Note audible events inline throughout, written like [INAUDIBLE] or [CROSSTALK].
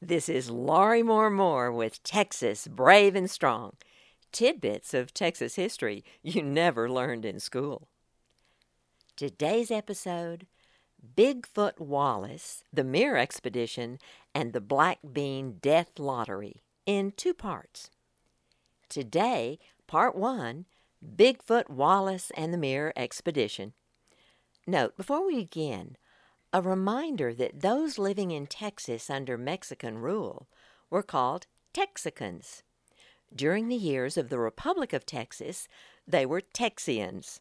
This is Laurie Moore Moore with Texas Brave and Strong. Tidbits of Texas history you never learned in school. Today's episode Bigfoot Wallace, the Mier Expedition, and the Black Bean Death Lottery in two parts. Today, part one Bigfoot Wallace and the Mier Expedition. Note before we begin, a reminder that those living in Texas under Mexican rule were called Texicans. During the years of the Republic of Texas, they were Texians.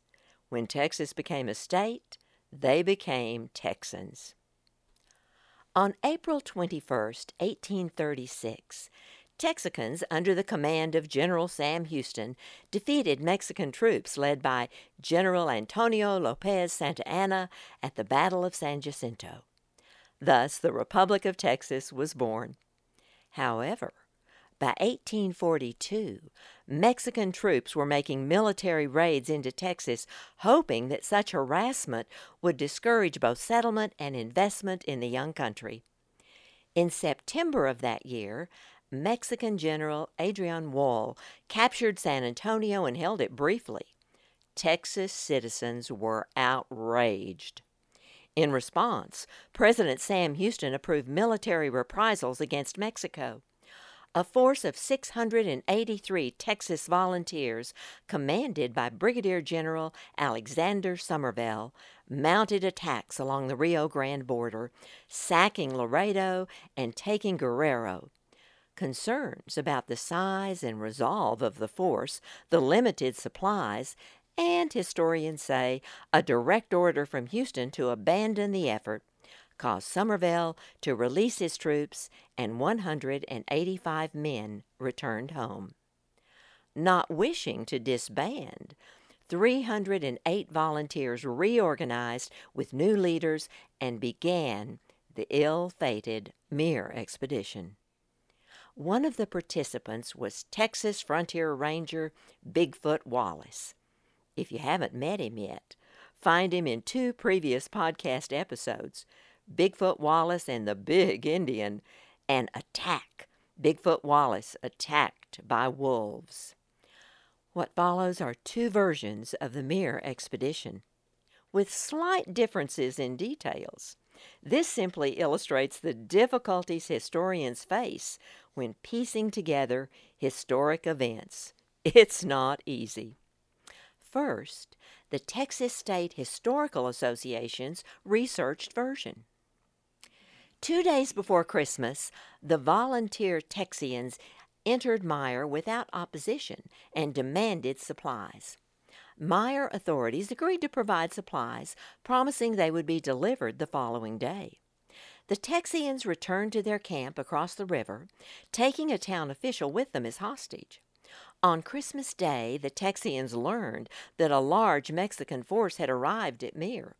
When Texas became a state, they became Texans. On April 21, 1836, Texicans, under the command of General Sam Houston, defeated Mexican troops led by General Antonio Lopez Santa Anna at the Battle of San Jacinto. Thus, the Republic of Texas was born. However, by 1842, Mexican troops were making military raids into Texas, hoping that such harassment would discourage both settlement and investment in the young country. In September of that year, Mexican General Adrian Woll captured San Antonio and held it briefly. Texas citizens were outraged. In response, President Sam Houston approved military reprisals against Mexico. A force of 683 Texas volunteers, commanded by Brigadier General Alexander Somervell, mounted attacks along the Rio Grande border, sacking Laredo and taking Guerrero. Concerns about the size and resolve of the force, the limited supplies, and historians say a direct order from Houston to abandon the effort caused Somervell to release his troops, and 185 men returned home. Not wishing to disband, 308 volunteers reorganized with new leaders and began the ill fated Mier expedition. One of the participants was Texas Frontier Ranger Bigfoot Wallace. If you haven't met him yet, find him in two previous podcast episodes Bigfoot Wallace and the Big Indian, and Attack Bigfoot Wallace Attacked by Wolves. What follows are two versions of the Mier expedition, with slight differences in details. This simply illustrates the difficulties historians face when piecing together historic events. It's not easy. First, the Texas State Historical Association's researched version. Two days before Christmas, the volunteer Texians entered Mier without opposition and demanded supplies. Mier authorities agreed to provide supplies, promising they would be delivered the following day. The Texians returned to their camp across the river, taking a town official with them as hostage. On Christmas Day, the Texians learned that a large Mexican force had arrived at Mier.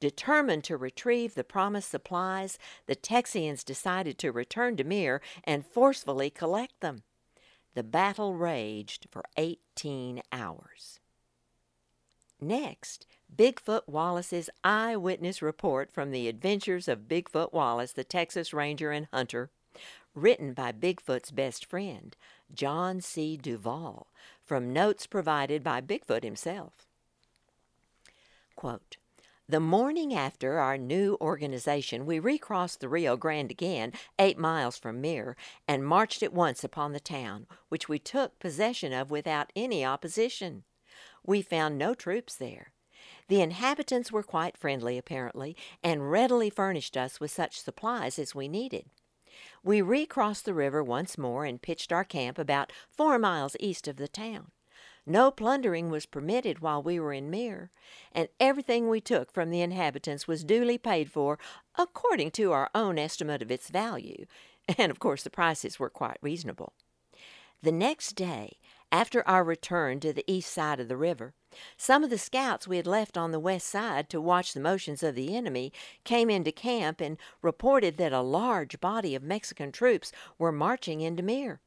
Determined to retrieve the promised supplies, the Texians decided to return to Mier and forcefully collect them. The battle raged for 18 hours. Next, Bigfoot Wallace's eyewitness report from the adventures of Bigfoot Wallace, the Texas Ranger and Hunter, written by Bigfoot's best friend, John C. Duval, from notes provided by Bigfoot himself. Quote, the morning after our new organization, we recrossed the Rio Grande again, eight miles from Mier, and marched at once upon the town, which we took possession of without any opposition. We found no troops there. The inhabitants were quite friendly, apparently, and readily furnished us with such supplies as we needed. We recrossed the river once more and pitched our camp about four miles east of the town. No plundering was permitted while we were in Mier, and everything we took from the inhabitants was duly paid for according to our own estimate of its value, [LAUGHS] and of course the prices were quite reasonable. The next day, after our return to the east side of the river, some of the scouts we had left on the west side to watch the motions of the enemy came into camp and reported that a large body of Mexican troops were marching into Mier.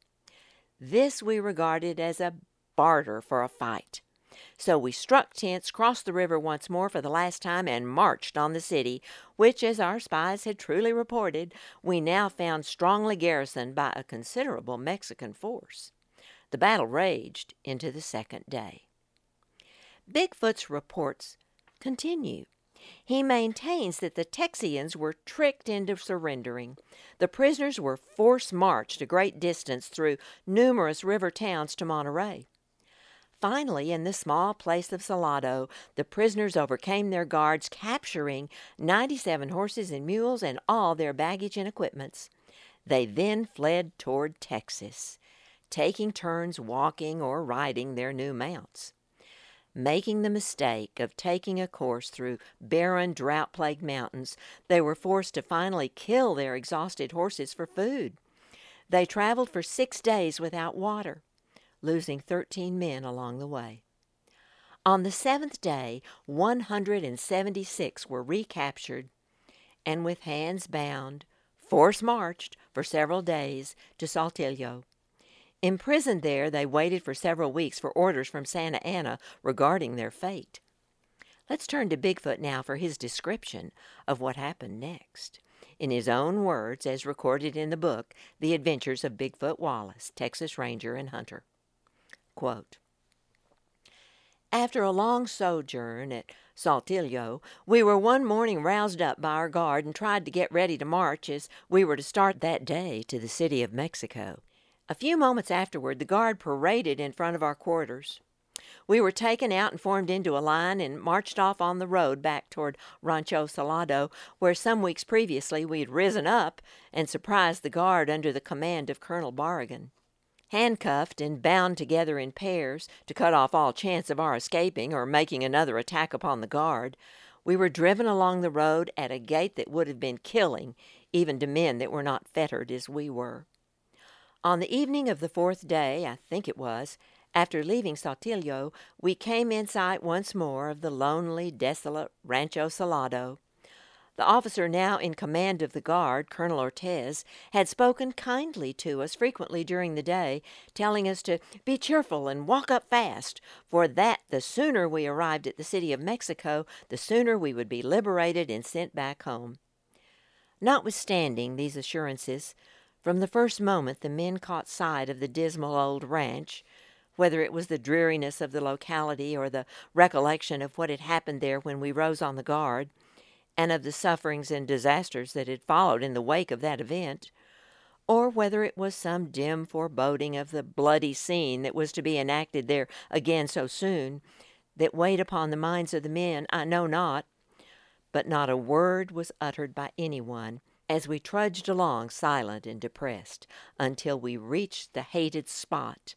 This we regarded as a barter for a fight. So we struck tents, crossed the river once more for the last time, and marched on the city, which, as our spies had truly reported, we now found strongly garrisoned by a considerable Mexican force. The battle raged into the second day. Bigfoot's reports continue. He maintains that the Texians were tricked into surrendering. The prisoners were force marched a great distance through numerous river towns to Monterrey. Finally, in the small place of Salado, the prisoners overcame their guards, capturing 97 horses and mules and all their baggage and equipments. They then fled toward Texas, taking turns walking or riding their new mounts. Making the mistake of taking a course through barren, drought plagued mountains, they were forced to finally kill their exhausted horses for food. They traveled for six days without water losing 13 men along the way. On the seventh day, 176 were recaptured and, with hands bound, force marched for several days to Saltillo. Imprisoned there, they waited for several weeks for orders from Santa Anna regarding their fate. Let's turn to Bigfoot now for his description of what happened next. In his own words, as recorded in the book, The Adventures of Bigfoot Wallace, Texas Ranger and Hunter. Quote, After a long sojourn at Saltillo, we were one morning roused up by our guard and tried to get ready to march as we were to start that day to the city of Mexico. A few moments afterward, the guard paraded in front of our quarters. We were taken out and formed into a line and marched off on the road back toward Rancho Salado, where some weeks previously we had risen up and surprised the guard under the command of Colonel Barragan handcuffed and bound together in pairs to cut off all chance of our escaping or making another attack upon the guard, we were driven along the road at a gait that would have been killing even to men that were not fettered as we were. On the evening of the fourth day, I think it was, after leaving Saltillo, we came in sight once more of the lonely, desolate Rancho Salado, the officer now in command of the guard, Colonel Ortez, had spoken kindly to us frequently during the day, telling us to be cheerful and walk up fast, for that the sooner we arrived at the city of Mexico, the sooner we would be liberated and sent back home. Notwithstanding these assurances, from the first moment the men caught sight of the dismal old ranch, whether it was the dreariness of the locality or the recollection of what had happened there when we rose on the guard, and of the sufferings and disasters that had followed in the wake of that event, or whether it was some dim foreboding of the bloody scene that was to be enacted there again so soon, that weighed upon the minds of the men, I know not. But not a word was uttered by anyone as we trudged along silent and depressed until we reached the hated spot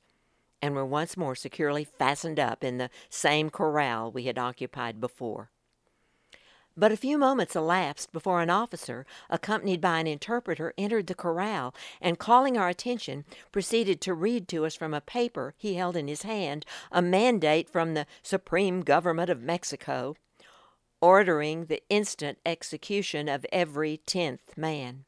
and were once more securely fastened up in the same corral we had occupied before. But a few moments elapsed before an officer, accompanied by an interpreter, entered the corral and, calling our attention, proceeded to read to us from a paper he held in his hand a mandate from the Supreme Government of Mexico, ordering the instant execution of every tenth man.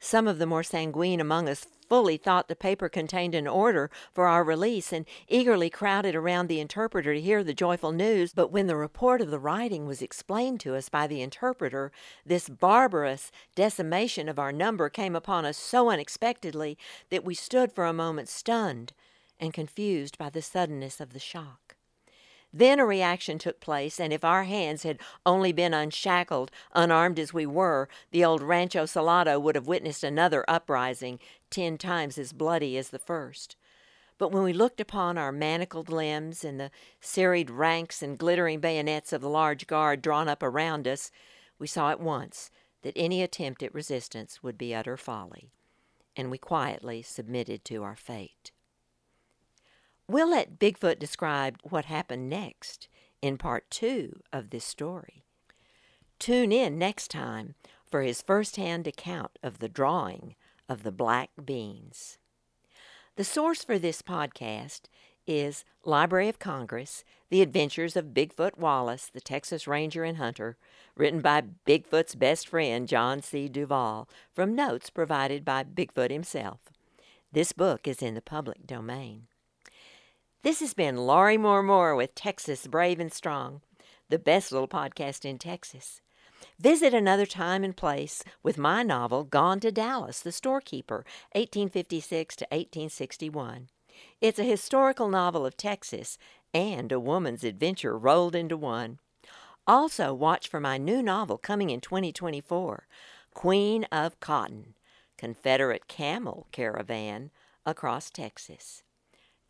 Some of the more sanguine among us fully thought the paper contained an order for our release and eagerly crowded around the interpreter to hear the joyful news. But when the report of the writing was explained to us by the interpreter, this barbarous decimation of our number came upon us so unexpectedly that we stood for a moment stunned and confused by the suddenness of the shock. Then a reaction took place, and if our hands had only been unshackled, unarmed as we were, the old Rancho Salado would have witnessed another uprising, ten times as bloody as the first. But when we looked upon our manacled limbs and the serried ranks and glittering bayonets of the large guard drawn up around us, we saw at once that any attempt at resistance would be utter folly, and we quietly submitted to our fate. We'll let Bigfoot describe what happened next in part two of this story. Tune in next time for his first-hand account of the drawing of the black beans. The source for this podcast is Library of Congress, The Adventures of Bigfoot Wallace, the Texas Ranger and Hunter, written by Bigfoot's best friend John C. Duval, from notes provided by Bigfoot himself. This book is in the public domain. This has been Laurie Moore Moore with Texas Brave and Strong, the best little podcast in Texas. Visit another time and place with my novel Gone to Dallas, The Storekeeper, 1856 to 1861. It's a historical novel of Texas and a woman's adventure rolled into one. Also, watch for my new novel coming in 2024 Queen of Cotton Confederate Camel Caravan across Texas.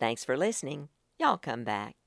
Thanks for listening. Y'all come back.